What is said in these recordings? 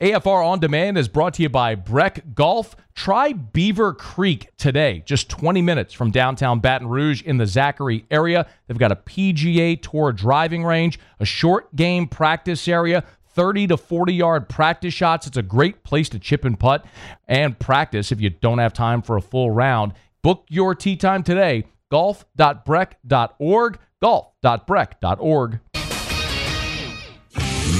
AFR On Demand is brought to you by BREC Golf. Try Beaver Creek today, just 20 minutes from downtown Baton Rouge in the Zachary area. They've got a PGA Tour driving range, a short game practice area, 30 to 40 yard practice shots. It's a great place to chip and putt and practice if you don't have time for a full round. Book your tee time today. Golf.brec.org. Golf.brec.org.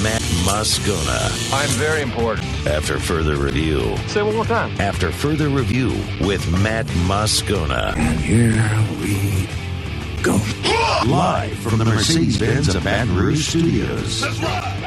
Matt Moscona. I'm very important. After further review. Say one more time. After further review with Matt Moscona. And here we go. Live from the Mercedes Benz of Baton Rouge Studios. That's right.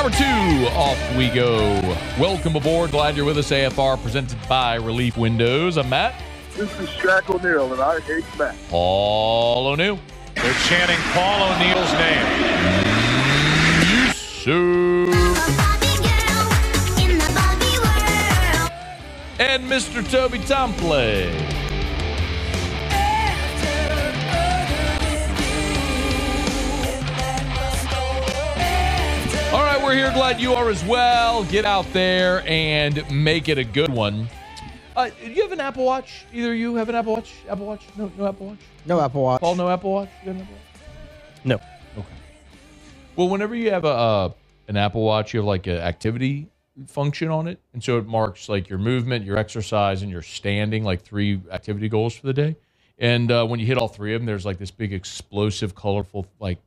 Hour two, off we go. Welcome aboard. Glad you're with us. AFR presented by Relief Windows. I'm Matt. This is Shaq O'Neal, and I hate Matt. Paul O'Neill. They're chanting Paul O'Neill's name. Yes, sir. And Mr. Toby Tomplay. We're here. Glad you are as well. Get out there and make it a good one. Uh, do you have an Apple Watch? Either you have an Apple Watch? Apple Watch? No, no Apple Watch. No Apple Watch. Paul, no Apple Watch. You got an Apple Watch? No. Okay. Well, whenever you have a uh, an Apple Watch, you have like an activity function on it, and so it marks like your movement, your exercise, and your standing, like three activity goals for the day. And uh, when you hit all three of them, there's like this big explosive, colorful, like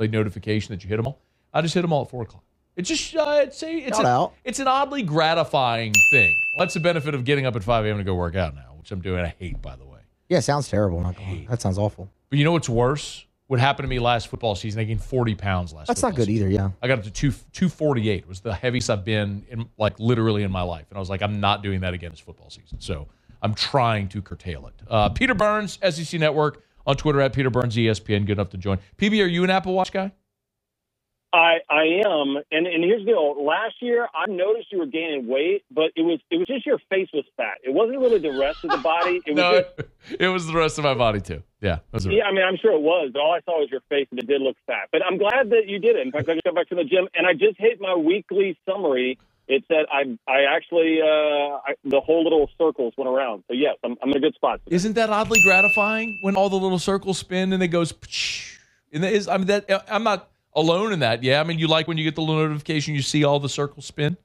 like notification that you hit them all. I just hit them all at four o'clock. It's just uh, it's a it's a, it's an oddly gratifying thing. That's the benefit of getting up at five a.m. to go work out now, which I'm doing. I hate, by the way. Yeah, it sounds terrible. That sounds awful. But you know what's worse? What happened to me last football season? I gained 40 pounds last. That's not good season. either. Yeah. I got up to two 248. It was the heaviest I've been in like literally in my life, and I was like, I'm not doing that again this football season. So I'm trying to curtail it. Uh, Peter Burns, SEC Network on Twitter at Peter Burns ESPN. Good enough to join. PB, are you an Apple Watch guy? I I am, and and here's the deal. Last year, I noticed you were gaining weight, but it was it was just your face was fat. It wasn't really the rest of the body. It was No, just, it was the rest of my body too. Yeah, it was yeah. I mean, I'm sure it was. But all I saw was your face, and it did look fat. But I'm glad that you did it. In fact, I just got back from the gym, and I just hit my weekly summary. It said I I actually uh I, the whole little circles went around. So yes, I'm I'm in a good spot. today. Isn't that oddly gratifying when all the little circles spin and it goes? psh? And that is, I mean, that I'm not alone in that. Yeah, I mean, you like when you get the little notification, you see all the circles spin.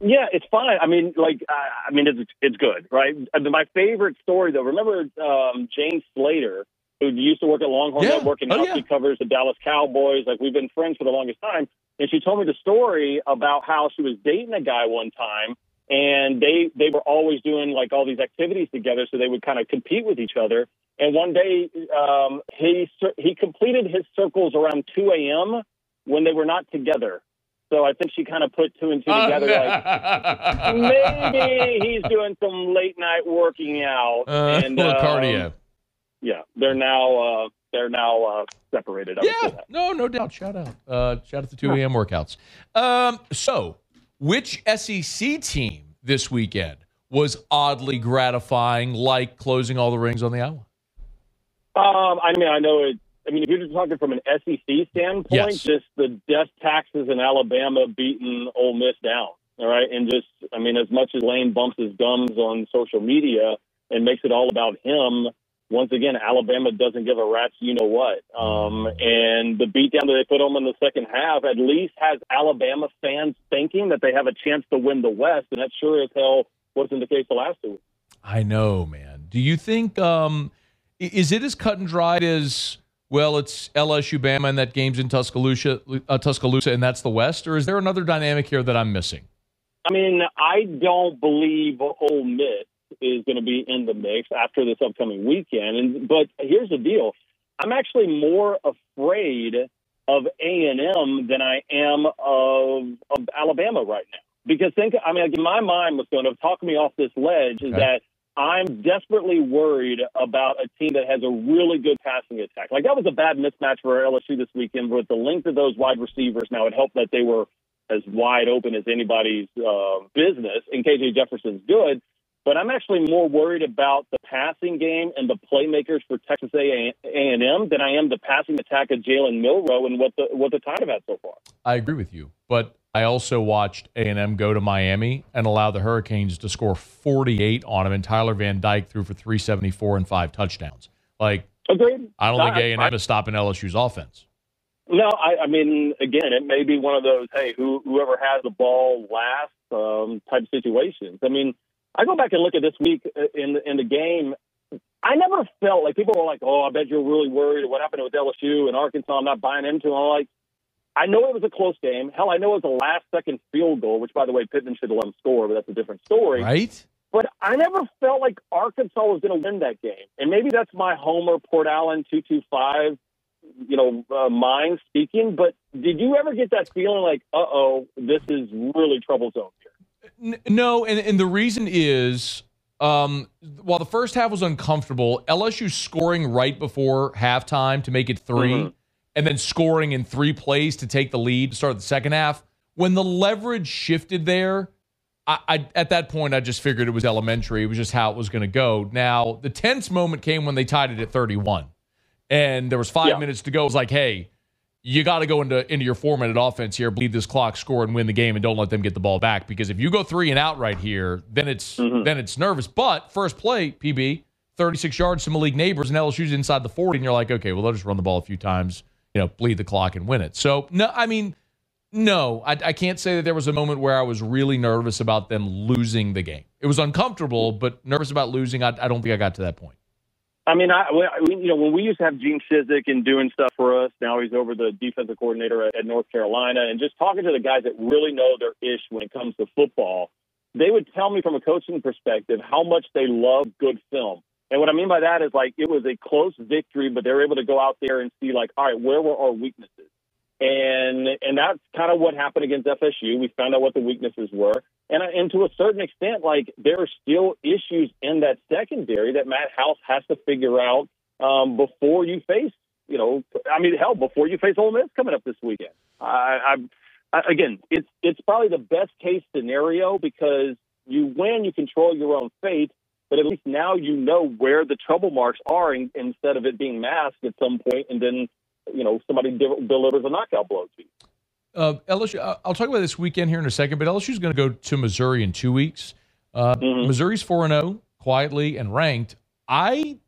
Yeah, it's fine. I mean, like, uh, I mean, it's it's good, right? My favorite story, though, remember um, Jane Slater, who used to work at Longhorn Yeah. Network, and Oh, yeah. she covers the Dallas Cowboys. Like, we've been friends for the longest time, and she told me the story about how she was dating a guy one time, and they they were always doing like all these activities together, so they would kind of compete with each other. And one day, um, he he completed his circles around 2 a.m. when they were not together. So I think she kind of put two and two together. Like, maybe he's doing some late night working out Uh, and um, cardio. Yeah, they're now uh, they're now uh, separated. I Yeah, no, no doubt. Shout out, uh, shout out to two a.m. workouts. Um, so, which SEC team this weekend was oddly gratifying, like closing all the rings on the owl? Um, I mean, I know it. I mean, if you're just talking from an SEC standpoint, Yes. just the death taxes in Alabama beating Ole Miss down. All right, and just I mean, as much as Lane bumps his gums on social media and makes it all about him. Once again, Alabama doesn't give a rat's you know what. Um, and the beatdown that they put on them in the second half at least has Alabama fans thinking that they have a chance to win the West, and that sure as hell wasn't the case the last two. weeks. I know, man. Do you think um, is it as cut and dried as well? It's LSU, Bama, and that game's in Tuscaloosa, uh, Tuscaloosa, and that's the West, or is there another dynamic here that I'm missing? I mean, I don't believe Ole Miss is going to be in the mix after this upcoming weekend. And but here's the deal: I'm actually more afraid of A and M than I am of of Alabama right now. Because think, I mean, like, my mind was going to talk me off this ledge is Okay. that I'm desperately worried about a team that has a really good passing attack. Like that was a bad mismatch for LSU this weekend, but the length of those wide receivers now it helped that they were as wide open as anybody's uh, business, and KJ Jefferson's good. But I'm actually more worried about the passing game and the playmakers for Texas A and M than I am the passing attack of Jalen Milroe and what the what the Tide have had so far. I agree with you, but I also watched A and M go to Miami and allow the Hurricanes to score 48 on them, and Tyler Van Dyke threw for 374 and five touchdowns. Like, agreed. I don't think A and M is stopping LSU's offense. No, I, I mean, again, it may be one of those, hey, who, whoever has the ball last um, type situations. I mean, I go back and look at this week uh, in the, in the game. I never felt like people were like, "Oh, I bet you're really worried what happened with LSU and Arkansas." I'm not buying into. I'm like, I know it was a close game. Hell, I know it was a last second field goal, which by the way, Pittman should have let him score, but that's a different story. Right? But I never felt like Arkansas was going to win that game, and maybe that's my Homer Port Allen two two five, you know, uh, mind speaking. But did you ever get that feeling like, uh oh, this is really trouble zone? N- no, and, and the reason is um, while the first half was uncomfortable, LSU scoring right before halftime to make it 3 Mhm. and then scoring in three plays to take the lead to start the second half. When the leverage shifted there, I, I at that point I just figured it was elementary. It was just how it was going to go. Now the tense moment came when they tied it at 31, and there was five Yeah. minutes to go. It was like, hey, you got to go into into your four minute offense here, bleed this clock, score, and win the game, and don't let them get the ball back. Because if you go three and out right here, then it's mm-hmm. then it's nervous. But first play, PB, thirty six yards to Malik Nabers, and LSU's inside the forty, and you're like, okay, well they'll just run the ball a few times, you know, bleed the clock and win it. So no, I mean, no, I, I can't say that there was a moment where I was really nervous about them losing the game. It was uncomfortable, but nervous about losing. I, I don't think I got to that point. I mean, I, we, you know, when we used to have Gene Chizik and doing stuff for us, now he's over the defensive coordinator at, at North Carolina, and just talking to the guys that really know their ish when it comes to football, they would tell me from a coaching perspective how much they love good film. And what I mean by that is like it was a close victory, but they're able to go out there and see like, all right, where were our weaknesses? And and that's kind of what happened against FSU. We found out what the weaknesses were, and and to a certain extent, like there are still issues in that secondary that Matt House has to figure out um, before you face, you know, I mean, hell, before you face Ole Miss coming up this weekend. I, I, I again, it's it's probably the best case scenario because you win, you control your own fate, but at least now you know where the trouble marks are in, instead of it being masked at some point, and then you know somebody de- delivers a knockout blow to you. Uh, LSU. I'll talk about this weekend here in a second, but LSU's going to go to Missouri in two weeks. Uh, Missouri's four and zero, quietly and ranked. I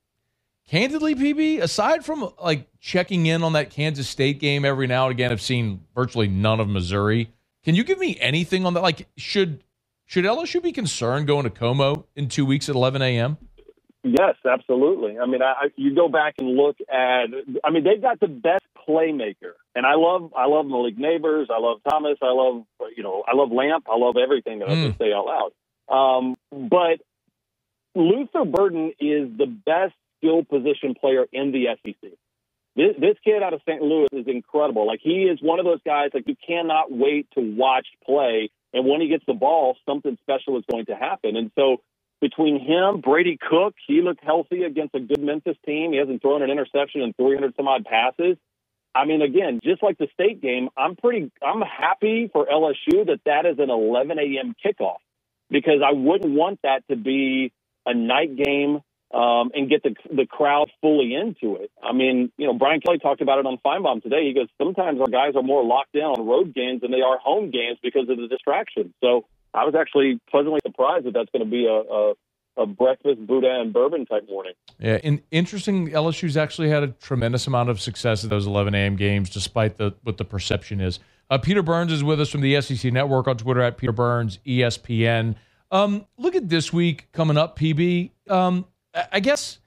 candidly, PB, aside from like checking in on that Kansas State game every now and again, I've seen virtually none of Missouri. Can you give me anything on that? Like, should should LSU be concerned going to Como in two weeks at 11 a.m.? Yes, absolutely. I mean, I, you go back and look at. I mean, they've got the best playmaker, and I love, I love Malik Nabers, I love Thomas, I love, you know, I love Lamp, I love everything that I Mm. just say out loud. Um, but Luther Burden is the best skill position player in the SEC. This, this kid out of St. Louis is incredible. Like he is one of those guys like you cannot wait to watch play. And when he gets the ball, something special is going to happen. And so between him, Brady Cook, he looked healthy against a good Memphis team. He hasn't thrown an interception in 300 some odd passes. I mean, again, just like the state game, I'm pretty, I'm happy for LSU that that is an 11 a.m. kickoff because I wouldn't want that to be a night game um, and get the the crowd fully into it. I mean, you know, Brian Kelly talked about it on Finebaum today. He goes, sometimes our guys are more locked in on road games than they are home games because of the distraction. So I was actually pleasantly surprised that that's going to be a, a a breakfast boudin and bourbon type morning. Yeah, and interesting. LSU's actually had a tremendous amount of success at those 11 a.m. games, despite the what the perception is. Uh, Peter Burns is with us from the SEC Network on Twitter at Peter Burns ESPN. Um, look at this week coming up, PB. Um, I guess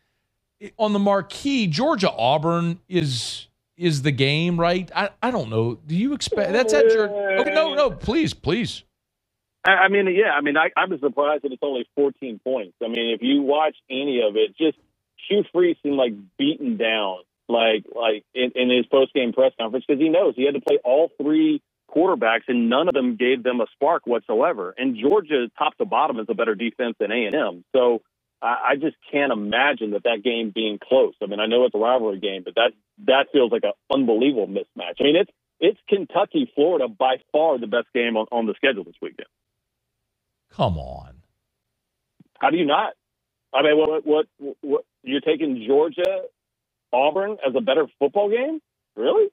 on the marquee, Georgia Auburn is is the game, right? I, I don't know. Do you expect that's at your? Okay, no, no, please, please. I, mean, yeah, I mean, I, I'm surprised that it's only 14 points. I mean, if you watch any of it, just Hugh Freeze seemed like beaten down, like like in, in his post game press conference because he knows he had to play all three quarterbacks and none of them gave them a spark whatsoever. And Georgia, top to bottom, is a better defense than A and M. So I, I just can't imagine that that game being close. I mean, I know it's a rivalry game, but that that feels like an unbelievable mismatch. I mean, it's it's Kentucky, Florida by far the best game on, on the schedule this weekend. Come on. How do you not? I mean, what, what, what, what you're taking Georgia, Auburn as a better football game? Really?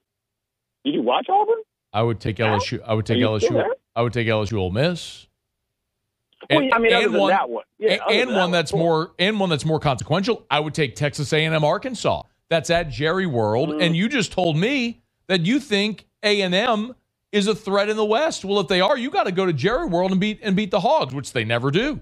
Did you watch Auburn? I would take LSU. I would take LSU. I would take LSU Ole Miss. well, yeah, I mean, than one, that one, yeah, and, and than one that's cool. more and one that's more consequential. I would take Texas A&M Arkansas. That's at Jerry World, Mm. and you just told me that you think A&M is a threat in the West. Well, if they are, you got to go to Jerry World and beat and beat the Hogs, which they never do.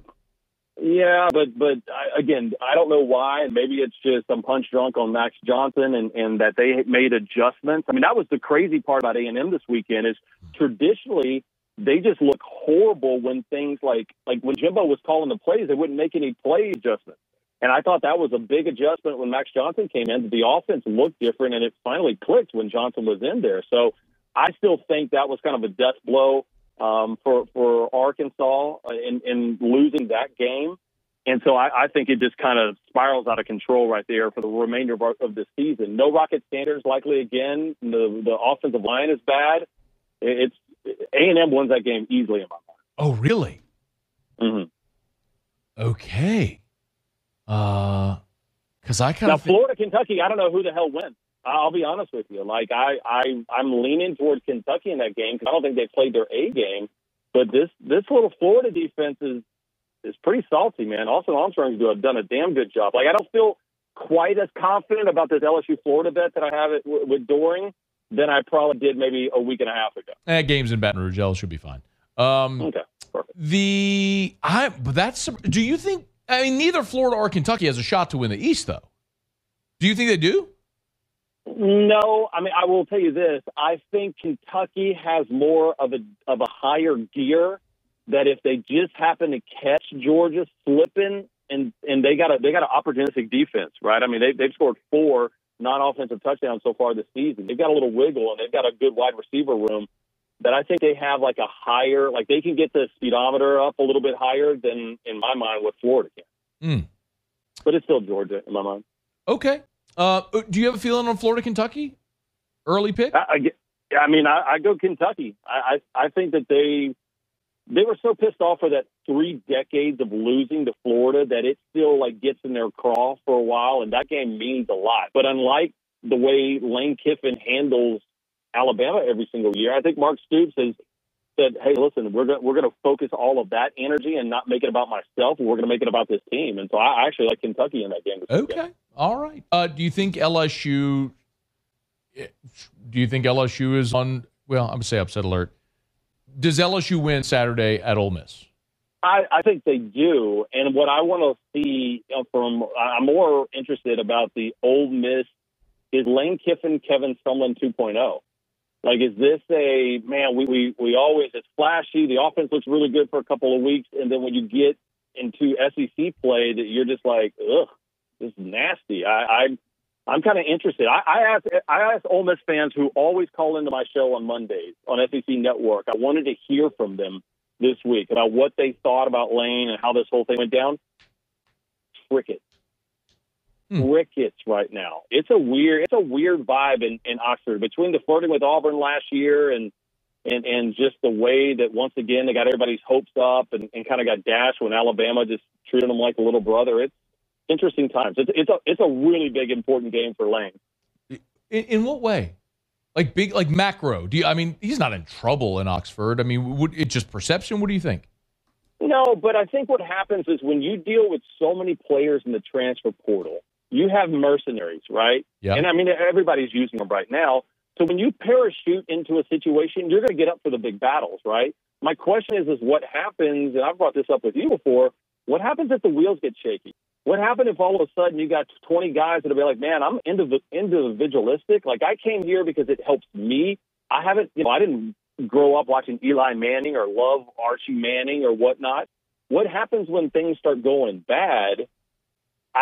Yeah, but but I, again, I don't know why. Maybe it's just I'm punch drunk on Max Johnson and and that they made adjustments. I mean, that was the crazy part about A and M this weekend is traditionally they just look horrible when things like like when Jimbo was calling the plays, they wouldn't make any play adjustments. And I thought that was a big adjustment when Max Johnson came in. The offense looked different, and it finally clicked when Johnson was in there. So I still think that was kind of a death blow um, for for Arkansas in, in losing that game. And so I, I think it just kind of spirals out of control right there for the remainder of, our, of the season. No Rocket Sanders likely again. The the offensive line is bad. It's A and M wins that game easily in my mind. Oh, really? mind. hmm Okay. Uh, because I kind Now of think, Florida Kentucky, I don't know who the hell wins. I'll be honest with you. Like I I I'm leaning towards Kentucky in that game because I don't think they played their A game. But this this little Florida defense is is pretty salty, man. Austin Armstrong's do- have done a damn good job. Like I don't feel quite as confident about this LSU Florida bet that I have it w- with Doring than I probably did maybe a week and a half ago. eh, games in Baton Rouge, LSU should be fine. Um, Okay, perfect. the I but that's do you think? I mean, neither Florida or Kentucky has a shot to win the East, though. Do you think they do? No, I mean I will tell you this. I think Kentucky has more of a of a higher gear that if they just happen to catch Georgia slipping and and they got a they got an opportunistic defense, right? I mean they they've scored four non-offensive touchdowns so far this season. They've got a little wiggle and they've got a good wide receiver room. That I think they have like a higher, like they can get the speedometer up a little bit higher than, in my mind, what Florida can. Hmm. But it's still Georgia in my mind. Okay. Uh, do you have a feeling on Florida, Kentucky? Early pick. I, I, I mean, I, I go Kentucky. I, I I think that they they were so pissed off for that three decades of losing to Florida that it still like gets in their craw for a while, and that game means a lot. But unlike the way Lane Kiffin handles Alabama every single year, I think Mark Stoops has said, "Hey, listen, we're gonna, we're going to focus all of that energy and not make it about myself. We're going to make it about this team." And so I actually like Kentucky in that game. weekend. Okay. All right. Uh, do you think LSU? Do you think LSU is on? Well, I'm gonna say upset alert. Does LSU win Saturday at Ole Miss? I, I think they do. And what I want to see from, I'm more interested about the Old Miss is Lane Kiffin, Kevin Sumlin 2.0. Like, is this a man? We, we we always it's flashy. The offense looks really good for a couple of weeks, and then when you get into SEC play, that you're just like, ugh, this is nasty. I, I I'm kind of interested. I, I asked I asked Ole Miss fans who always call into my show on Mondays on SEC Network. I wanted to hear from them this week about what they thought about Lane and how this whole thing went down. Crickets. Hmm. Crickets right now. It's a weird it's a weird vibe in, in Oxford between the flirting with Auburn last year and and and just the way that once again they got everybody's hopes up and, and kind of got dashed when Alabama just treated them like a little brother. It's interesting times. It's it's a it's a really big important game for Lane. In, in what way? Like big, like macro. Do you? I mean, he's not in trouble in Oxford. I mean, would it just perception? What do you think? No, but I think what happens is when you deal with so many players in the transfer portal, you have mercenaries, right? Yeah. And I mean, everybody's using them right now. So when you parachute into a situation, you're going to get up for the big battles, right? My question is, is what happens? And I've brought this up with you before. What happens if the wheels get shaky? What happens if all of a sudden you got 20 guys that'll be like, man, I'm indiv- individualistic. Like I came here because it helps me. I haven't, you know, I didn't grow up watching Eli Manning or love Archie Manning or whatnot. What happens when things start going bad?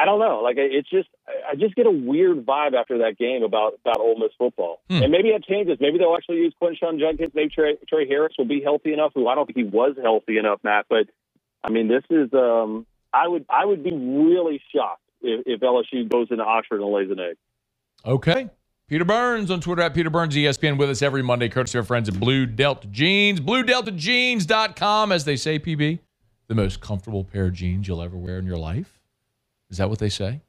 I don't know. Like it's just, I just get a weird vibe after that game about about Ole Miss football. Hmm. And maybe it changes. Maybe they'll actually use Quinshon Judkins. Maybe Trey, Tre Harris will be healthy enough. Who I don't think he was healthy enough, Matt. But I mean, this is. um I would I would be really shocked if, if LSU goes into Oxford and lays an egg. Okay. Peter Burns on Twitter at Peter Burns ESPN with us every Monday, courtesy of our friends at Blue Delta Jeans. BlueDeltaJeans.com, as they say, PB. The most comfortable pair of jeans you'll ever wear in your life. Is that what they say?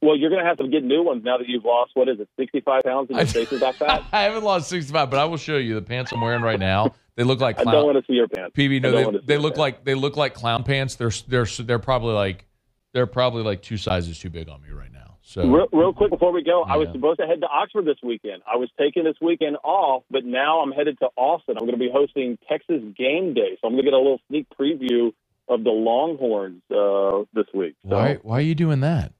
Well, you're going to have to get new ones now that you've lost, what is it, 65 pounds and your face is that fat? I haven't lost 65, but I will show you the pants I'm wearing right now. They look like I don't want to see your pants. PB, no, they, they look pants. like they look like clown pants. They're they're they're probably like they're probably like two sizes too big on me right now. So Real, real quick before we go, I was supposed to head to Oxford this weekend. I was taking this weekend off, but now I'm headed to Austin. I'm going to be hosting Texas Game Day, so I'm going to get a little sneak preview of the Longhorns uh, this week. So, why why are you doing that?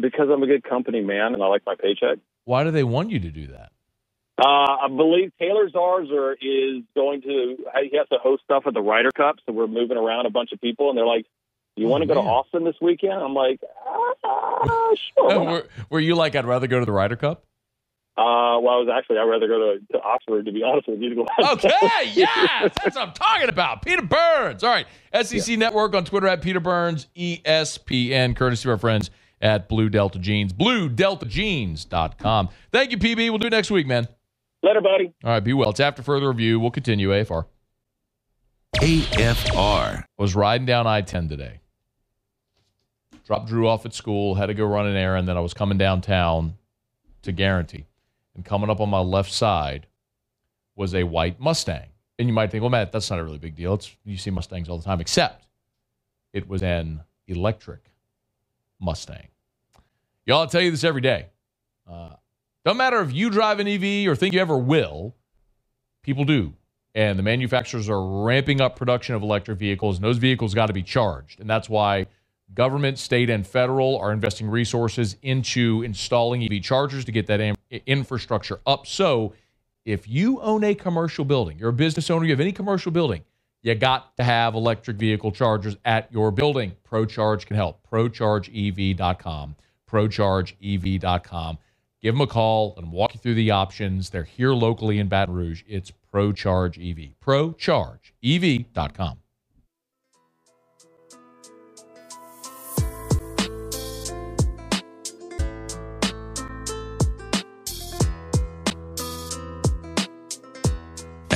Because I'm a good company man and I like my paycheck. Why do they want you to do that? Uh, I believe Taylor Zarzour is going to. He has to host stuff at the Ryder Cup, so we're moving around a bunch of people, and they're like, "You want to go to. Austin this weekend?" I'm like, ah, "Sure." why not." were, were you like I'd rather go to the Ryder Cup? Uh, well, I was actually I'd rather go to, to Oxford to be honest with you to go. Okay, yes, that's what I'm talking about. Peter Burns. All right, SEC Network on Twitter at Peter Burns E ESPN, courtesy of our friends at Blue Delta Jeans, BlueDeltaJeans.com. Thank you, PB. We'll do it next week, man. Later, buddy. All right, be well. It's after further review. We'll continue AFR. AFR. I was riding down I 10 today. Dropped Drew off at school, had to go run an errand. Then I was coming downtown to Guaranty. And coming up on my left side was a white Mustang. And you might think, well, Matt, that's not a really big deal. It's, you see Mustangs all the time, except it was an electric Mustang. Y'all, I tell you this every day. Uh, don't matter if you drive an EV or think you ever will, people do. And the manufacturers are ramping up production of electric vehicles, and those vehicles got to be charged. And that's why government, state, and federal are investing resources into installing EV chargers to get that am- infrastructure up. So if you own a commercial building, you're a business owner, you have any commercial building, you got to have electric vehicle chargers at your building. ProCharge can help. ProChargeEV.com. ProChargeEV.com. Give them a call and walk you through the options. They're here locally in Baton Rouge. It's ProCharge EV. ProChargeEV.com.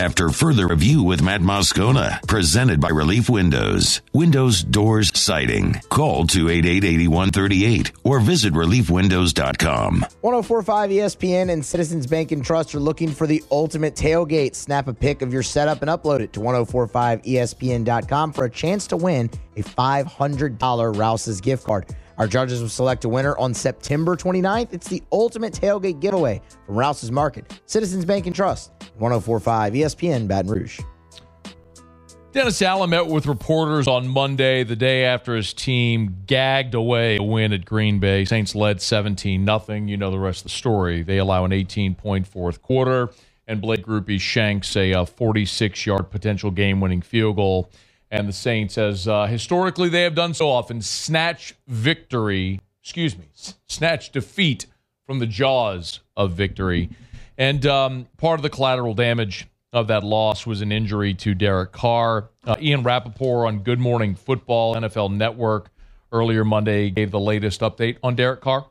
After further review with Matt Moscona, presented by Relief Windows. Windows, doors, siding. Call 288-8138 or visit reliefwindows.com. 1045 ESPN and Citizens Bank and Trust are looking for the ultimate tailgate. Snap a pic of your setup and upload it to 1045ESPN.com for a chance to win a $500 Rouse's gift card. Our judges will select a winner on September 29th. It's the ultimate tailgate giveaway from Rouse's Market, Citizens Bank and Trust, 1045 ESPN Baton Rouge. Dennis Allen met with reporters on Monday, the day after his team gagged away a win at Green Bay. Saints led 17 nothing. You know the rest of the story. They allow an 18 point fourth quarter, and Blake Grupe shanks a uh, 46 yard potential game winning field goal. And the Saints, as uh, historically they have done so often, snatch victory, excuse me, snatch defeat from the jaws of victory. And um, part of the collateral damage of that loss was an injury to Derek Carr. Uh, Ian Rapoport on Good Morning Football, NFL Network, earlier Monday gave the latest update on Derek Carr.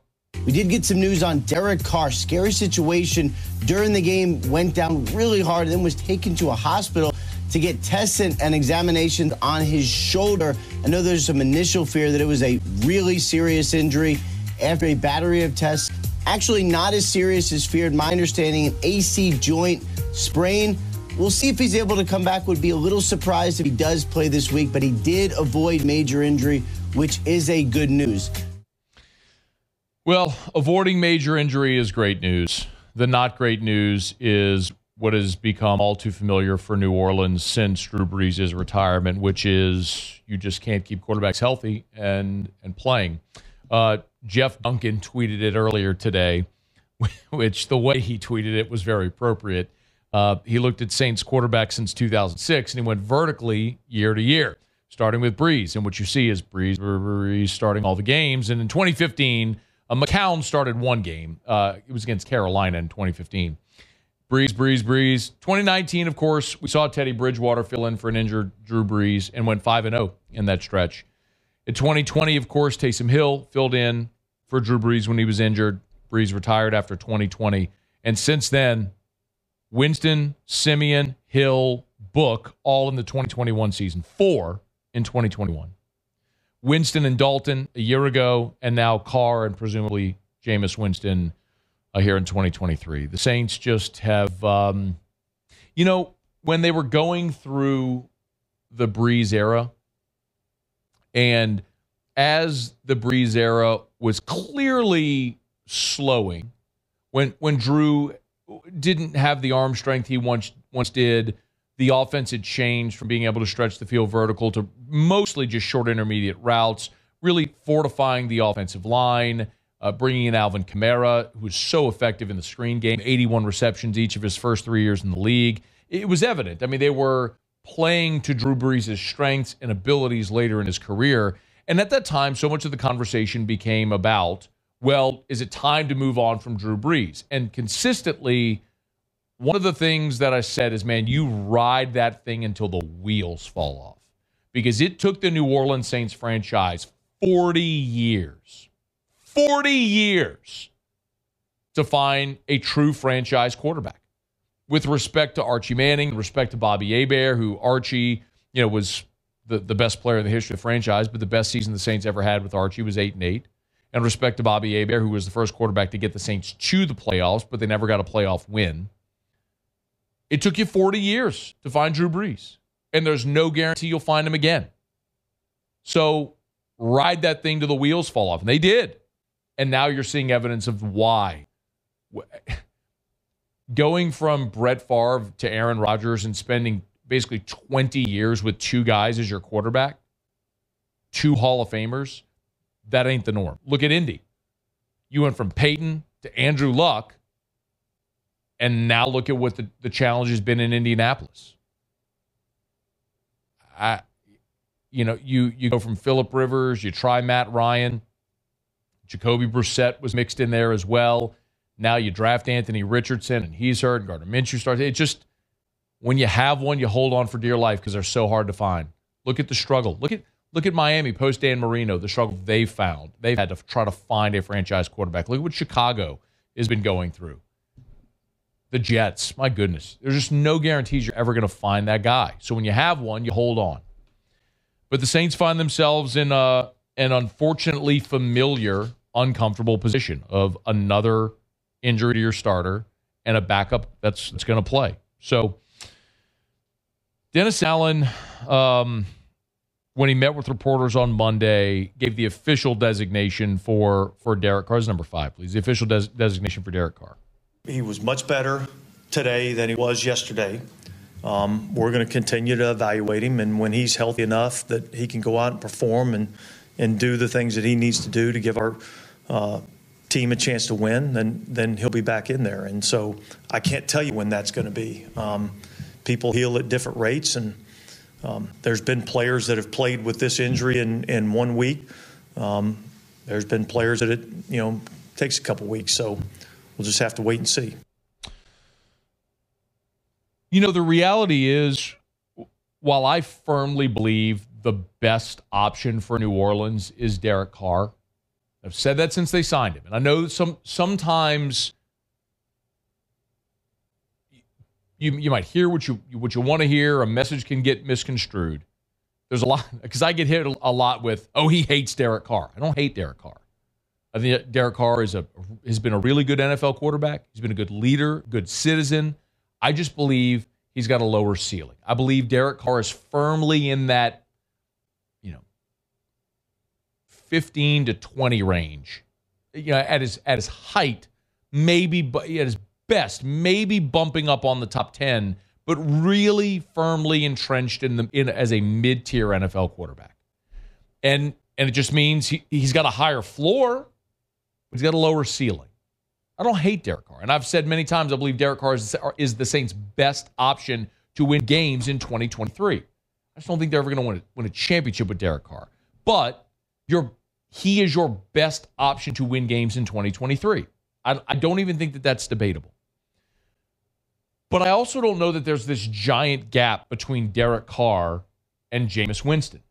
We did get some news on Derek Carr. Scary situation during the game, went down really hard, then was taken to a hospital to get tests and, and examinations on his shoulder. I know there's some initial fear that it was a really serious injury after a battery of tests. Actually, not as serious as feared. My understanding, an AC joint sprain. We'll see if he's able to come back. Would be a little surprised if he does play this week, but he did avoid major injury, which is a good news. Well, avoiding major injury is great news. The not great news is what has become all too familiar for New Orleans since Drew Brees' retirement, which is you just can't keep quarterbacks healthy and and playing. Uh, Jeff Duncan tweeted it earlier today, which the way he tweeted it was very appropriate. Uh, he looked at Saints quarterbacks since 2006 and he went vertically year to year, starting with Brees. And what you see is Brees, Brees starting all the games. And in 2015, uh, McCown started one game. Uh, it was against Carolina in 2015. Brees, Brees, Brees. 2019, of course, we saw Teddy Bridgewater fill in for an injured Drew Brees and went 5 and 0 in that stretch. In 2020, of course, Taysom Hill filled in for Drew Brees when he was injured. Brees retired after 2020. And since then, Winston, Siemian, Hill, Book, all in the 2021 season. Four in 2021. Winston and Dalton a year ago, and now Carr and presumably Jameis Winston uh, here in 2023. The Saints just have, um, you know, when they were going through the Brees era, and as the Brees era was clearly slowing, when when Drew didn't have the arm strength he once once did, the offense had changed from being able to stretch the field vertical to mostly just short intermediate routes, really fortifying the offensive line, uh, bringing in Alvin Kamara, who was so effective in the screen game, 81 receptions each of his first three years in the league. It was evident. I mean, they were playing to Drew Brees' strengths and abilities later in his career. And at that time, so much of the conversation became about, well, is it time to move on from Drew Brees? And consistently, one of the things that I said is, man, you ride that thing until the wheels fall off. Because it took the New Orleans Saints franchise 40 years, 40 years to find a true franchise quarterback with respect to Archie Manning, respect to Bobby Hebert, who Archie, you know, was the, the best player in the history of the franchise, but the best season the Saints ever had with Archie was eight and eight. And respect to Bobby Hebert, who was the first quarterback to get the Saints to the playoffs, but they never got a playoff win. It took you 40 years to find Drew Brees, and there's no guarantee you'll find him again. So ride that thing to the wheels fall off. And they did. And now you're seeing evidence of why going from Brett Favre to Aaron Rodgers and spending basically 20 years with two guys as your quarterback, two Hall of Famers, that ain't the norm. Look at Indy. You went from Peyton to Andrew Luck, and now look at what the, the challenge has been in Indianapolis. I, you know, you you go from Philip Rivers, you try Matt Ryan, Jacoby Brissett was mixed in there as well. Now you draft Anthony Richardson and he's hurt. And Gardner Minshew starts. It just when you have one, you hold on for dear life because they're so hard to find. Look at the struggle. Look at look at Miami post Dan Marino. The struggle they found. They've had to try to find a franchise quarterback. Look at what Chicago has been going through. The Jets. My goodness, there's just no guarantees you're ever going to find that guy. So when you have one, you hold on. But the Saints find themselves in a, an unfortunately familiar, uncomfortable position of another injury to your starter and a backup that's, that's going to play. So, Dennis Allen, um, when he met with reporters on Monday, gave the official designation for for Derek Carr's number five, please. The official des- designation for Derek Carr. He was much better today than he was yesterday. Um, we're going to continue to evaluate him, and when he's healthy enough that he can go out and perform and and do the things that he needs to do to give our uh, team a chance to win, then then he'll be back in there. And so I can't tell you when that's going to be. Um, people heal at different rates, and um, there's been players that have played with this injury in in one week. Um, there's been players that it you know takes a couple weeks. So we'll just have to wait and see. You know, the reality is, while I firmly believe the best option for New Orleans is Derek Carr, I've said that since they signed him. And I know some sometimes you you might hear what you what you want to hear. A message can get misconstrued. There's a lot because I get hit a lot with, oh, he hates Derek Carr. I don't hate Derek Carr. I think Derek Carr is a has been a really good NFL quarterback. He's been a good leader, good citizen. I just believe he's got a lower ceiling. I believe Derek Carr is firmly in that 15 to 20 range. You know, at his at his height, maybe at his best, maybe bumping up on the top 10, but really firmly entrenched in the in as a mid-tier NFL quarterback. And and it just means he, he's got a higher floor, he's got a lower ceiling. I don't hate Derek Carr. And I've said many times I believe Derek Carr is, is the Saints' best option to win games in 2023. I just don't think they're ever going to win, win a championship with Derek Carr. But you're he is your best option to win games in 2023. I, I don't even think that that's debatable. But I also don't know that there's this giant gap between Derek Carr and Jameis Winston.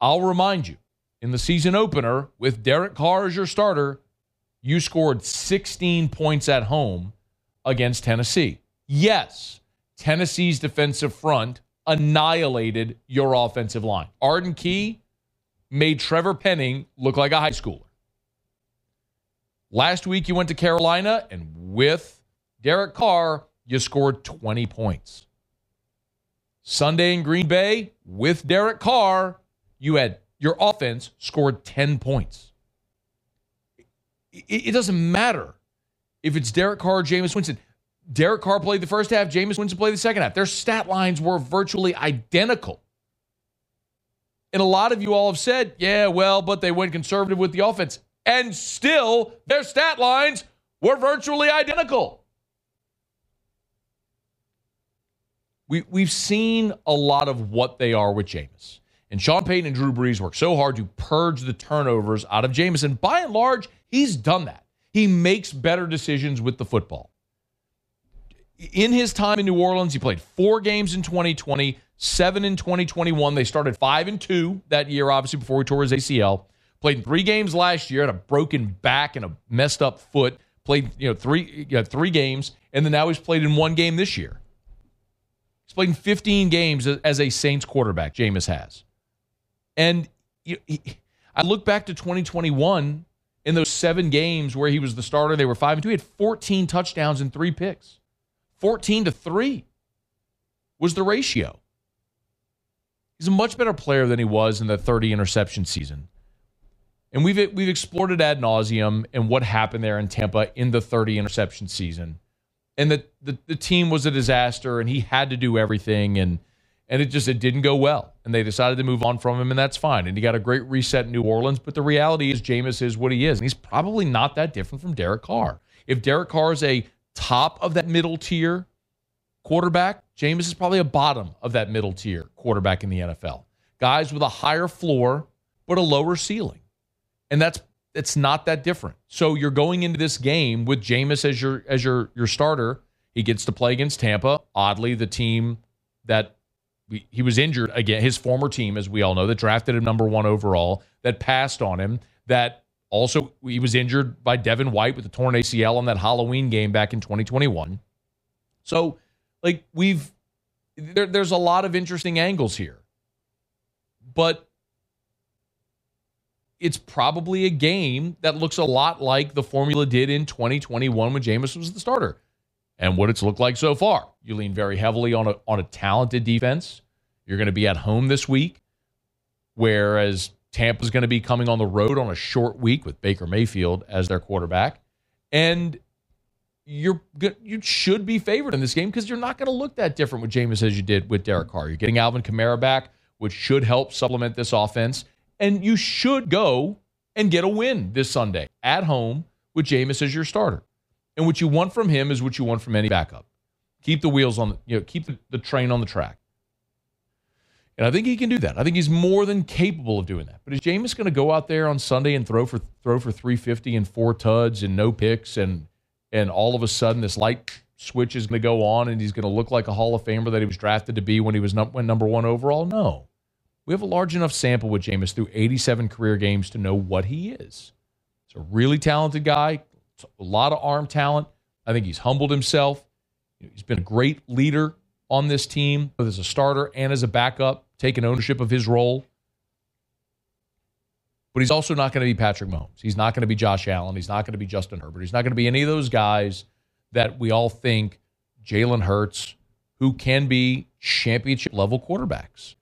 I'll remind you, in the season opener, with Derek Carr as your starter, You scored 16 points at home against Tennessee. Yes, Tennessee's defensive front annihilated your offensive line. Arden Key made Trevor Penning look like a high schooler. Last week you went to Carolina, and with Derek Carr, you scored 20 points. Sunday in Green Bay, with Derek Carr, you had your offense scored 10 points. It, it doesn't matter if it's Derek Carr or Jameis Winston. Derek Carr played the first half, Jameis Winston played the second half. Their stat lines were virtually identical. And a lot of you all have said, yeah, well, but they went conservative with the offense. And still, their stat lines were virtually identical. We, we've seen a lot of what they are with Jameis. And Sean Payton and Drew Brees work so hard to purge the turnovers out of Jameis. And by and large, he's done that. He makes better decisions with the football. In his time in New Orleans, he played four games in 2020, seven in 2021. They started five and two that year, obviously, before he tore his ACL. Played three games last year, had a broken back and a messed up foot. Played, you know, three you know, three games, and then now he's played in one game this year. He's played in 15 games as a Saints quarterback. Jameis has, and he, I look back to 2021 in those seven games where he was the starter. They were five and two. He had 14 touchdowns and three picks. 14 to three was the ratio. He's a much better player than he was in the 30 interception season. And we've we've explored it ad nauseum and what happened there in Tampa in the 30 interception season. And that the, the team was a disaster and he had to do everything and and it just it didn't go well. And they decided to move on from him, and that's fine. And he got a great reset in New Orleans. But the reality is Jameis is what he is. And he's probably not that different from Derek Carr. If Derek Carr is a top of that middle tier quarterback, Jameis is probably a bottom of that middle tier quarterback in the NFL. Guys with a higher floor but a lower ceiling and that's it's not that different. So you're going into this game with Jameis as your as your your starter. He gets to play against Tampa. Oddly, the team that he was injured again, his former team, as we all know, that drafted him number one overall, that passed on him, that also he was injured by Devin White with a torn ACL on that Halloween game back in 2021. So, like we've there, there's a lot of interesting angles here, but it's probably a game that looks a lot like the formula did in 2021 when Jameis was the starter. And what it's looked like so far. You lean very heavily on a on a talented defense. You're going to be at home this week, whereas Tampa's going to be coming on the road on a short week with Baker Mayfield as their quarterback. And you're you should be favored in this game because you're not going to look that different with Jameis as you did with Derek Carr. You're getting Alvin Kamara back, which should help supplement this offense. And you should go and get a win this Sunday at home with Jameis as your starter. And what you want from him is what you want from any backup. Keep the wheels on, you know, keep the, the train on the track. And I think he can do that. I think he's more than capable of doing that. But is Jameis going to go out there on Sunday and throw for throw for 350 and four tuds and no picks and and all of a sudden this light switch is going to go on and he's going to look like a Hall of Famer that he was drafted to be when he was num- when number one overall? No. We have a large enough sample with Jameis through 87 career games to know what he is. He's a really talented guy, a lot of arm talent. I think he's humbled himself. He's been a great leader on this team, both as a starter and as a backup, taking ownership of his role. But he's also not going to be Patrick Mahomes. He's not going to be Josh Allen. He's not going to be Justin Herbert. He's not going to be any of those guys that we all think Jalen Hurts, who can be championship level quarterbacks.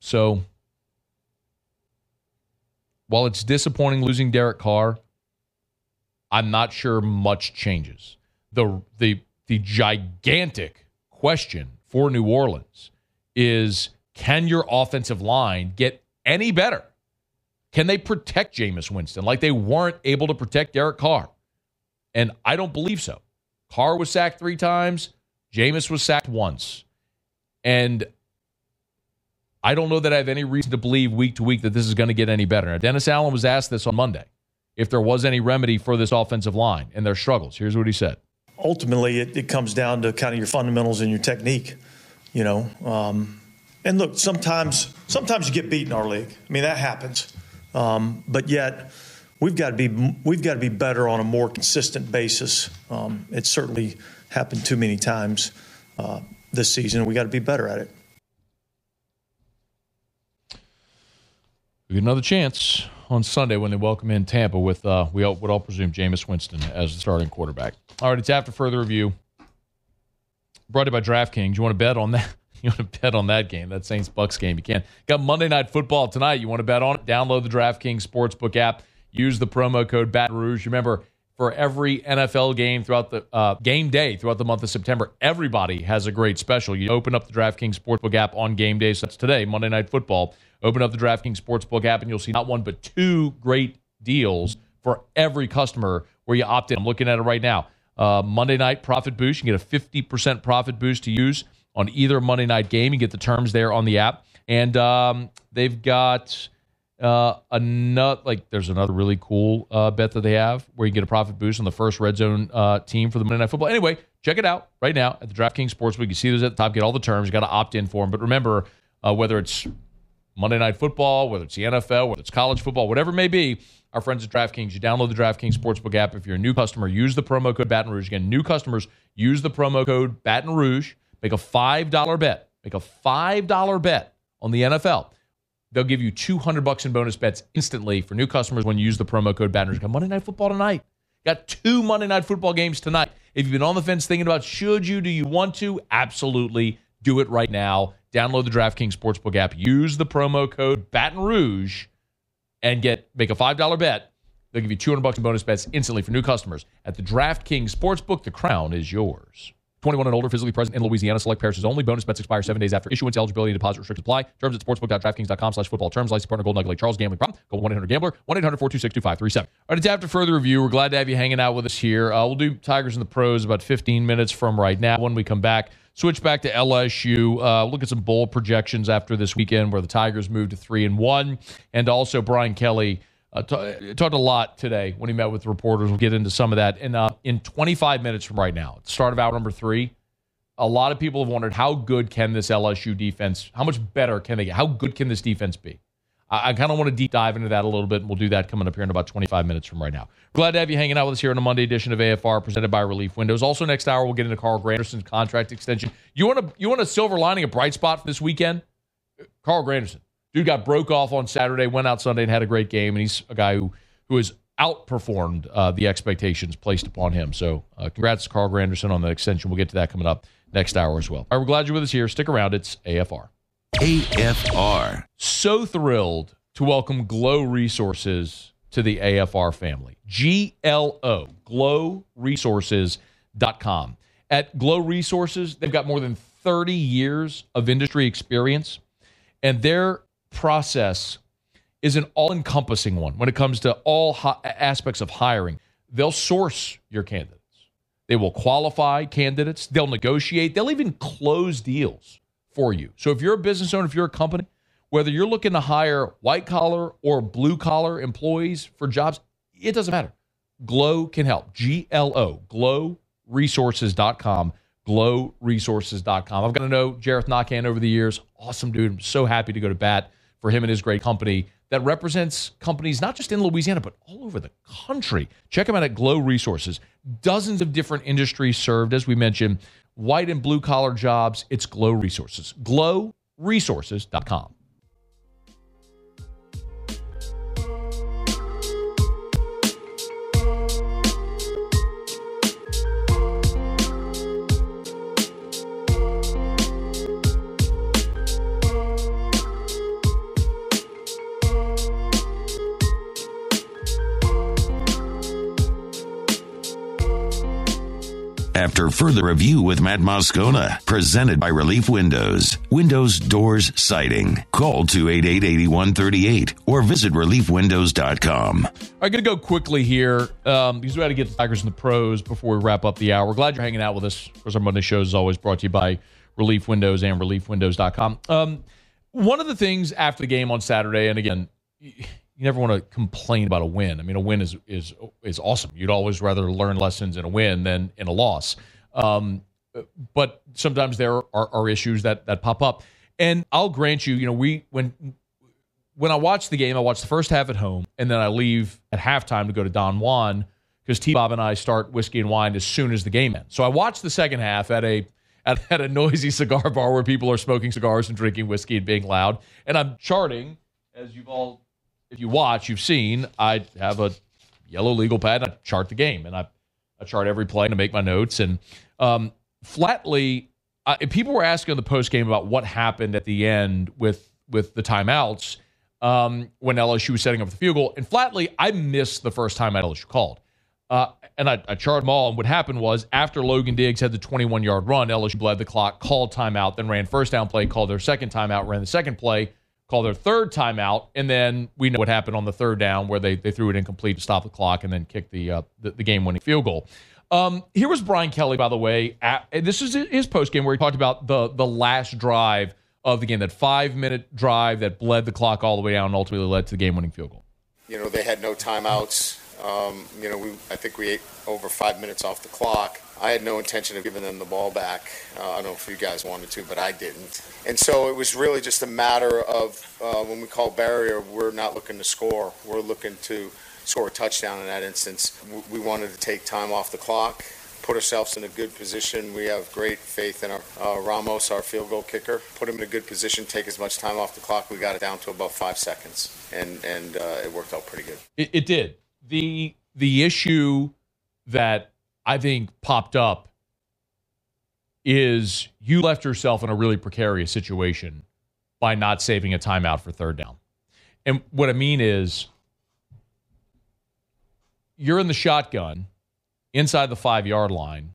So while it's disappointing losing Derek Carr, I'm not sure much changes. The the the gigantic question for New Orleans is can your offensive line get any better? Can they protect Jameis Winston like they weren't able to protect Derek Carr? And I don't believe so. Carr was sacked three times, Jameis was sacked once. And I don't know that I have any reason to believe week to week that this is going to get any better. Now, Dennis Allen was asked this on Monday if there was any remedy for this offensive line and their struggles. Here's what he said. Ultimately, it, it comes down to kind of your fundamentals and your technique, you know. Um, and look, sometimes sometimes you get beat in our league. I mean, that happens. Um, but yet, we've got to be we've got to be better on a more consistent basis. Um, it's certainly happened too many times uh, this season. We got to be better at it. We get another chance on Sunday when they welcome in Tampa with uh, we all, would all presume Jameis Winston as the starting quarterback. All right, it's after further review. Brought to you by DraftKings. You want to bet on that? You want to bet on that game, that Saints Bucks game? You can. Got Monday Night Football tonight. You want to bet on it? Download the DraftKings Sportsbook app. Use the promo code Baton Rouge. Remember, for every NFL game throughout the uh, game day throughout the month of September, everybody has a great special. You open up the DraftKings Sportsbook app on game day. So that's today, Monday Night Football. Open up the DraftKings Sportsbook app, and you'll see not one but two great deals for every customer where you opt in. I'm looking at it right now. Uh, Monday night profit boost. You get a 50% profit boost to use on either Monday night game. You get the terms there on the app. And um, they've got uh, another, like, there's another really cool uh, bet that they have where you get a profit boost on the first red zone uh, team for the Monday Night Football. Anyway, check it out right now at the DraftKings Sportsbook. You see those at the top, get all the terms. You got to opt in for them. But remember, uh, whether it's Monday Night Football, whether it's the NFL, whether it's college football, whatever it may be, our friends at DraftKings, you download the DraftKings Sportsbook app. If you're a new customer, use the promo code Baton Rouge. Again, new customers, use the promo code Baton Rouge. Make a $5 bet. Make a $5 bet on the NFL. They'll give you 200 bucks in bonus bets instantly for new customers when you use the promo code Baton Rouge. Got Monday Night Football tonight. Got two Monday Night Football games tonight. If you've been on the fence thinking about should you, do you want to? Absolutely. Do it right now. Download the DraftKings Sportsbook app. Use the promo code Baton Rouge and get make a $5 bet. They'll give you 200 bucks in bonus bets instantly for new customers. At the DraftKings Sportsbook, the crown is yours. 21 and older, physically present in Louisiana. Select parishes only. Bonus bets expire seven days after issuance. Eligibility and deposit restrictions apply. Terms at sportsbook.draftkings.com slash football. Terms. License partner Golden Nugget Charles. Gambling problem. Call 1-800-GAMBLER. 1-800-426-2537. All right, it's after further review. We're glad to have you hanging out with us here. Uh, we'll do Tigers and the pros about 15 minutes from right now. When we come back, switch back to LSU. Uh, look at some bowl projections after this weekend where the Tigers moved to 3 and one, And also Brian Kelly – uh, t- talked a lot today when he met with reporters. We'll get into some of that. And uh, in 25 minutes from right now, start of hour number three, a lot of people have wondered how good can this LSU defense, how much better can they get? How good can this defense be? I, I kind of want to deep dive into that a little bit, and we'll do that coming up here in about 25 minutes from right now. Glad to have you hanging out with us here on a Monday edition of AFR presented by Relief Windows. Also, next hour, we'll get into Carl Granderson's contract extension. You want, a, you want a silver lining, a bright spot for this weekend? Carl Granderson Dude got broke off on Saturday, went out Sunday and had a great game, and he's a guy who who has outperformed uh, the expectations placed upon him. So, uh, congrats to Carl Granderson on the extension. We'll get to that coming up next hour as well. All right, we're glad you're with us here. Stick around. It's AFR. AFR. So thrilled to welcome Glow Resources to the AFR family. G L O, glowresources.com. At Glow Resources, they've got more than 30 years of industry experience, and they're process is an all encompassing one when it comes to all aspects of hiring. They'll source your candidates, they will qualify candidates, they'll negotiate, they'll even close deals for you. So if you're a business owner, if you're a company, whether you're looking to hire white collar or blue collar employees for jobs, it doesn't matter. Glow can help. G L O, glowresources.com glowresources.com. I've got to know Jareth Nakhan over the years. Awesome dude. I'm so happy to go to bat for him and his great company that represents companies not just in Louisiana, but all over the country. Check them out at Glow Resources. Dozens of different industries served, as we mentioned, white and blue collar jobs. It's Glow Resources. GlowResources.com. After further review with Matt Moscona, presented by Relief Windows, Windows, Doors, Siding. Call 288-8138 or visit reliefwindows.com. I'm going to go quickly here um, because we got to get the Tigers and the pros before we wrap up the hour. We're glad you're hanging out with us. Of course, our Monday show is always brought to you by Relief Windows and reliefwindows.com. Um, one of the things after the game on Saturday, and again, you never want to complain about a win. I mean, a win is is is awesome. You'd always rather learn lessons in a win than in a loss. Um, but sometimes there are, are issues that that pop up, and I'll grant you, you know, we when when I watch the game, I watch the first half at home, and then I leave at halftime to go to Don Juan because T Bob and I start whiskey and wine as soon as the game ends. So I watch the second half at a at, at a noisy cigar bar where people are smoking cigars and drinking whiskey and being loud, and I'm charting as you've all, if you watch, you've seen. I have a yellow legal pad. And I chart the game, and I I chart every play and I make my notes. And um, flatly, I, people were asking in the post game about what happened at the end with with the timeouts um, when LSU was setting up the field goal. And flatly, I missed the first time LSU called. Uh, and I, I charted them all. And what happened was after Logan Diggs had the 21 yard run, LSU bled the clock, called timeout, then ran first down play, called their second timeout, ran the second play, called their third timeout, and then we know what happened on the third down where they, they threw it incomplete to stop the clock and then kicked the uh, the, the game winning field goal. Um, here was Brian Kelly, by the way. At, this is his post game where he talked about the the last drive of the game, that five minute drive that bled the clock all the way down and ultimately led to the game winning field goal. You know, they had no timeouts. Um, you know, we I think we ate over five minutes off the clock. I had no intention of giving them the ball back. Uh, I don't know if you guys wanted to, but I didn't. And so it was really just a matter of uh, when we call barrier, we're not looking to score. We're looking to score a touchdown in that instance. We wanted to take time off the clock, put ourselves in a good position. We have great faith in our uh, Ramos, our field goal kicker. Put him in a good position, take as much time off the clock. We got it down to about five seconds, and and uh, it worked out pretty good. It, it did. the The issue that I think popped up is you left yourself in a really precarious situation by not saving a timeout for third down. And what I mean is you're in the shotgun inside the five yard line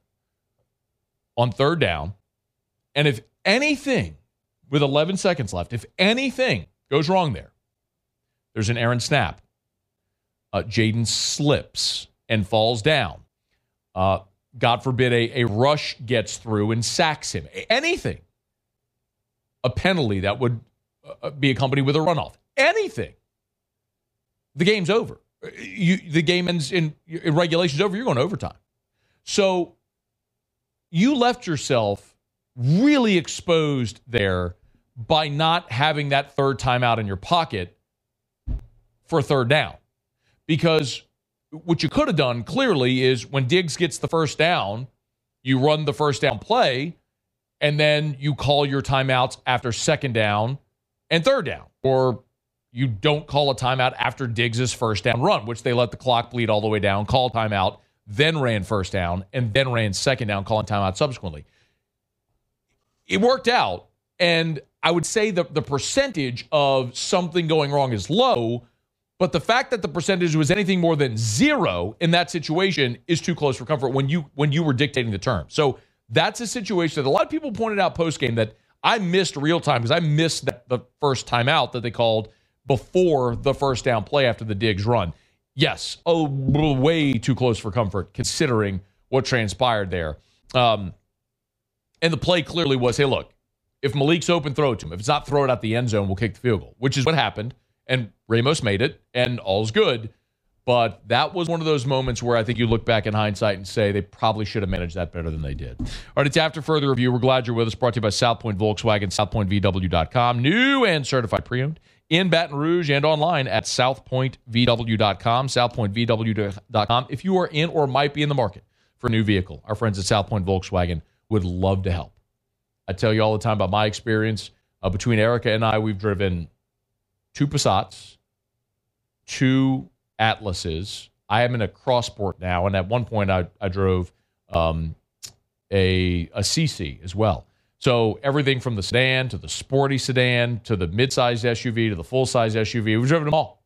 on third down. And if anything, with 11 seconds left, if anything goes wrong there, there's an errant snap. Uh, Jayden slips and falls down. Uh, God forbid a, a rush gets through and sacks him. Anything. A penalty that would uh, be accompanied with a runoff. Anything. The game's over. You, the game ends in, in regulations over. You're going to overtime. So you left yourself really exposed there by not having that third timeout in your pocket for third down. Because what you could have done clearly is when Diggs gets the first down, you run the first down play, and then you call your timeouts after second down and third down. Or you don't call a timeout after Diggs' first down run, which they let the clock bleed all the way down, call timeout, then ran first down, and then ran second down, calling timeout subsequently. It worked out. And I would say that the percentage of something going wrong is low, but the fact that the percentage was anything more than zero in that situation is too close for comfort when you when you were dictating the terms. So that's a situation that a lot of people pointed out post game that I missed real time because I missed that, the first timeout that they called before the first down play after the Diggs run. Yes, oh, way too close for comfort considering what transpired there. Um, and the play clearly was, hey, look, if Malik's open, throw it to him. If it's not, throw it out the end zone. We'll kick the field goal, which is what happened. And Ramos made it, and all's good. But that was one of those moments where I think you look back in hindsight and say they probably should have managed that better than they did. All right, it's after further review. We're glad you're with us. Brought to you by South Point Volkswagen, southpointvw.com. New and certified pre owned in Baton Rouge and online at southpointvw.com, southpointvw.com. If you are in or might be in the market for a new vehicle, our friends at South Point Volkswagen would love to help. I tell you all the time about my experience. Uh, between Erica and I, we've driven two Passats, two Atlases. I am in a crossport now, and at one point I, I drove um, a a CC as well. So everything from the sedan to the sporty sedan to the mid-sized SUV to the full-size SUV, we've driven them all.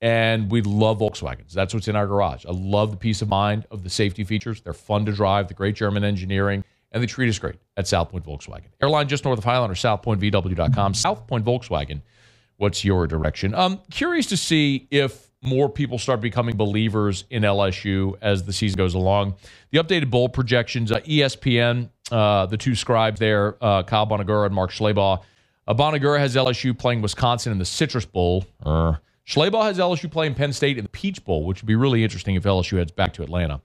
And we love Volkswagens. That's what's in our garage. I love the peace of mind of the safety features. They're fun to drive, the great German engineering, and they treat us great at South Point Volkswagen. Airline just north of Highland or southpointvw.com. South Point Volkswagen. What's your direction? I'm curious to see if more people start becoming believers in LSU as the season goes along. The updated bowl projections, uh, ESPN, uh, the two scribes there, uh, Kyle Bonagura and Mark Schlabach. Uh, Bonagura has LSU playing Wisconsin in the Citrus Bowl. Uh, Schlabach has LSU playing Penn State in the Peach Bowl, which would be really interesting if LSU heads back to Atlanta.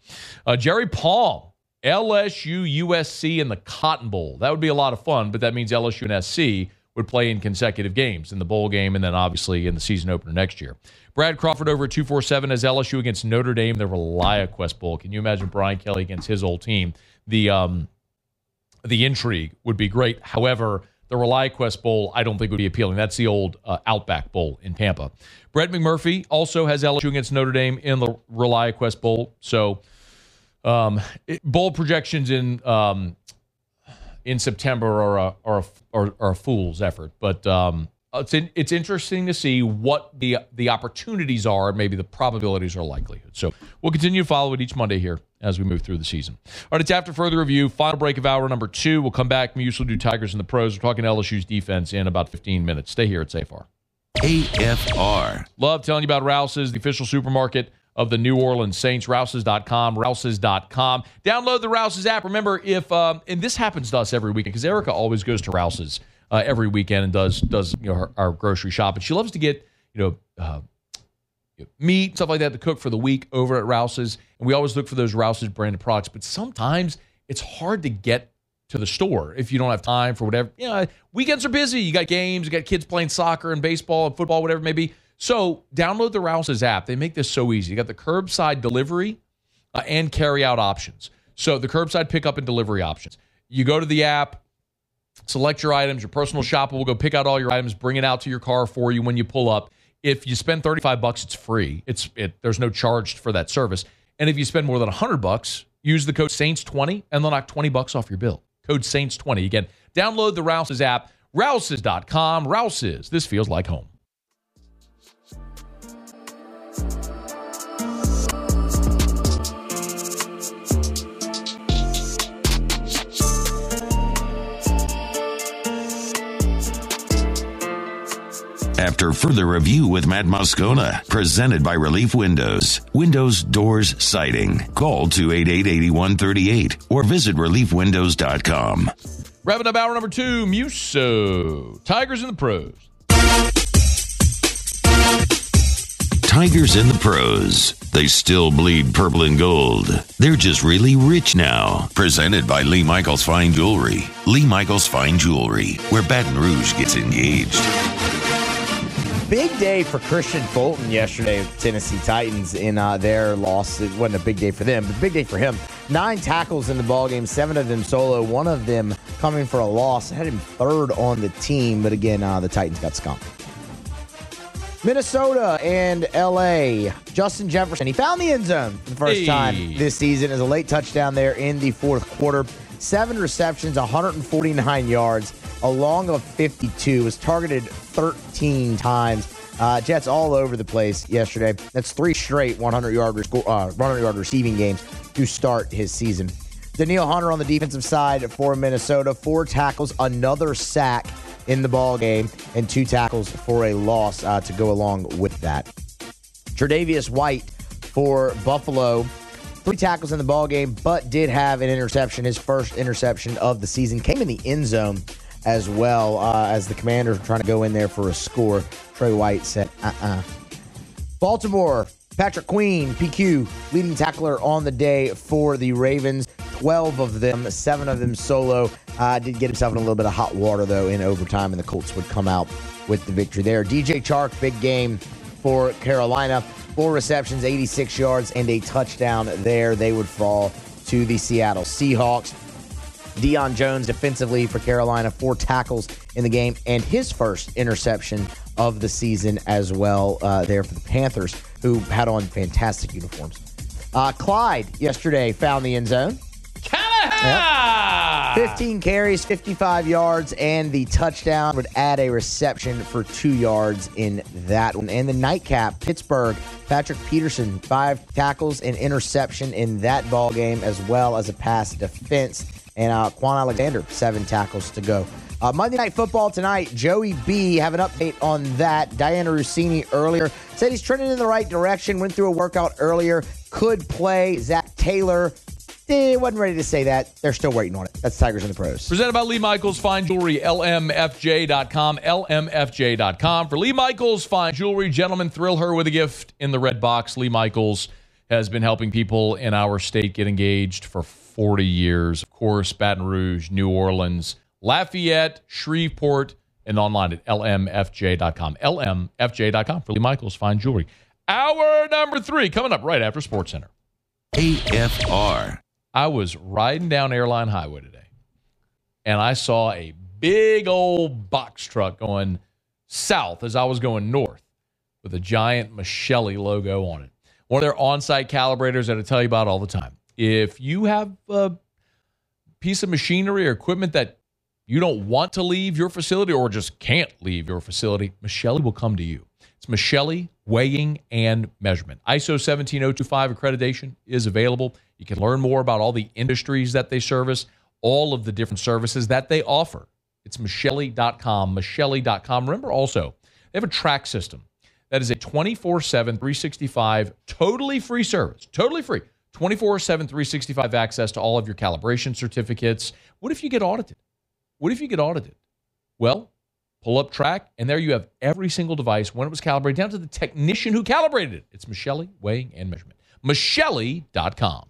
Uh, Jerry Palm, LSU, USC in the Cotton Bowl. That would be a lot of fun, but that means LSU and SC would play in consecutive games in the bowl game and then obviously in the season opener next year. Brad Crawford over 247 as LSU against Notre Dame, the ReliaQuest Bowl. Can you imagine Brian Kelly against his old team? The um, the intrigue would be great. However, the ReliaQuest Bowl, I don't think would be appealing. That's the old uh, Outback Bowl in Tampa. Brett McMurphy also has LSU against Notre Dame in the ReliaQuest Bowl. So, um, it, bowl projections in um, in September are a, are a, are, are a fool's effort. But um, it's in, it's interesting to see what the the opportunities are, maybe the probabilities or likelihood. So we'll continue to follow it each Monday here as we move through the season. All right, it's after further review. Final break of hour number two. We'll come back. We usually do Tigers and the pros. We're talking LSU's defense in about 15 minutes. Stay here at Safar. AFR. Love telling you about Rouse's, the official supermarket of the New Orleans Saints. Rouses.com, Rouses.com. Download the Rouses app. Remember, if um, and this happens to us every weekend because Erica always goes to Rouses uh, every weekend and does does you know her, our grocery shop, and she loves to get you know. Uh, meat, stuff like that to cook for the week over at Rouse's. And we always look for those Rouse's branded products. But sometimes it's hard to get to the store if you don't have time for whatever. You know, weekends are busy. You got games, you got kids playing soccer and baseball and football, whatever it may be. So download the Rouse's app. They make this so easy. You got the curbside delivery uh, and carry out options. So the curbside pickup and delivery options. You go to the app, select your items. Your personal shopper will go pick out all your items, bring it out to your car for you when you pull up. If you spend 35 bucks, it's free. It's it, there's no charge for that service. And if you spend more than 100 bucks, use the code Saints20 and they'll knock 20 bucks off your bill. Code Saints20. Again, download the Rouse's app, rouses.com. Rouse's. This feels like home. After further review with Matt Moscona, presented by Relief Windows, Windows, Doors, Siding. Call 288-8138 or visit reliefwindows.com. Wrapping up hour number two, Musso. Tigers in the pros. Tigers in the pros. They still bleed purple and gold. They're just really rich now. Presented by Lee Michaels Fine Jewelry. Lee Michaels Fine Jewelry, where Baton Rouge gets engaged. Big day for Kristian Fulton yesterday Tennessee Titans in uh, their loss. It wasn't a big day for them, but big day for him. Nine tackles in the ball game, seven of them solo, one of them coming for a loss. Had him third on the team, but again, uh, the Titans got skunked. Minnesota and LA. Justin Jefferson, he found the end zone for the first Hey. time this season as a late touchdown there in the fourth quarter. Seven receptions, 149 yards, a of 52. Was targeted 13 times. Uh, Jets all over the place yesterday. That's three straight 100 yard uh, 100 yard receiving games to start his season. Danielle Hunter on the defensive side for Minnesota, four tackles, another sack in the ball game, and two tackles for a loss uh, to go along with that. Tre'Davious White for Buffalo, three tackles in the ball game, but did have an interception. His first interception of the season came in the end zone as well uh, as the Commanders trying to go in there for a score. Tre White said, "Uh-uh." Baltimore, Patrick Queen, PQ, leading tackler on the day for the Ravens. 12 of them, seven of them solo. Uh, did get himself in a little bit of hot water, though, in overtime, and the Colts would come out with the victory there. DJ Chark, big game for Carolina. Four receptions, 86 yards, and a touchdown there. They would fall to the Seattle Seahawks. Deion Jones defensively for Carolina, four tackles in the game, and his first interception of the season as well uh, there for the Panthers, who had on fantastic uniforms. Uh, Clyde yesterday found the end zone. Yep. 15 carries, 55 yards, and the touchdown would add a reception for two yards in that one. And the nightcap, Pittsburgh, Patrick Peterson, five tackles and interception in that ball game, as well as a pass defense. And uh, Kwon Alexander, seven tackles to go. Uh, Monday Night Football tonight, Joey B. Have an update on that. Dianna Russini earlier said he's trending in the right direction. Went through a workout earlier. Could play. Zac Taylor eh, wasn't ready to say that. They're still waiting on it. That's Tigers in the pros. Presented by Lee Michaels Fine Jewelry, LMFJ.com, LMFJ.com. For Lee Michaels Fine Jewelry, gentlemen, thrill her with a gift in the red box. Lee Michaels has been helping people in our state get engaged for 40 years. Of course, Baton Rouge, New Orleans, Lafayette, Shreveport, and online at lmfj.com. lmfj.com for Lee Michaels Fine Jewelry. Hour number three coming up right after Sports Center. AFR. I was riding down Airline Highway today, and I saw a big old box truck going south as I was going north with a giant Michelli logo on it. One of their on-site calibrators that I tell you about all the time. If you have a piece of machinery or equipment that you don't want to leave your facility or just can't leave your facility, Michelli will come to you. It's Michelli Weighing and Measurement. ISO 17025 accreditation is available. You can learn more about all the industries that they service, all of the different services that they offer. It's Michelli.com, Michelli.com. Remember also, they have a track system that is a 24 7, 365, totally free service, totally free. 24 7, 365 access to all of your calibration certificates. What if you get audited? What if you get audited? Well, pull up track, and there you have every single device when it was calibrated, down to the technician who calibrated it. It's Michelli Weighing and Measurement. Michelli.com.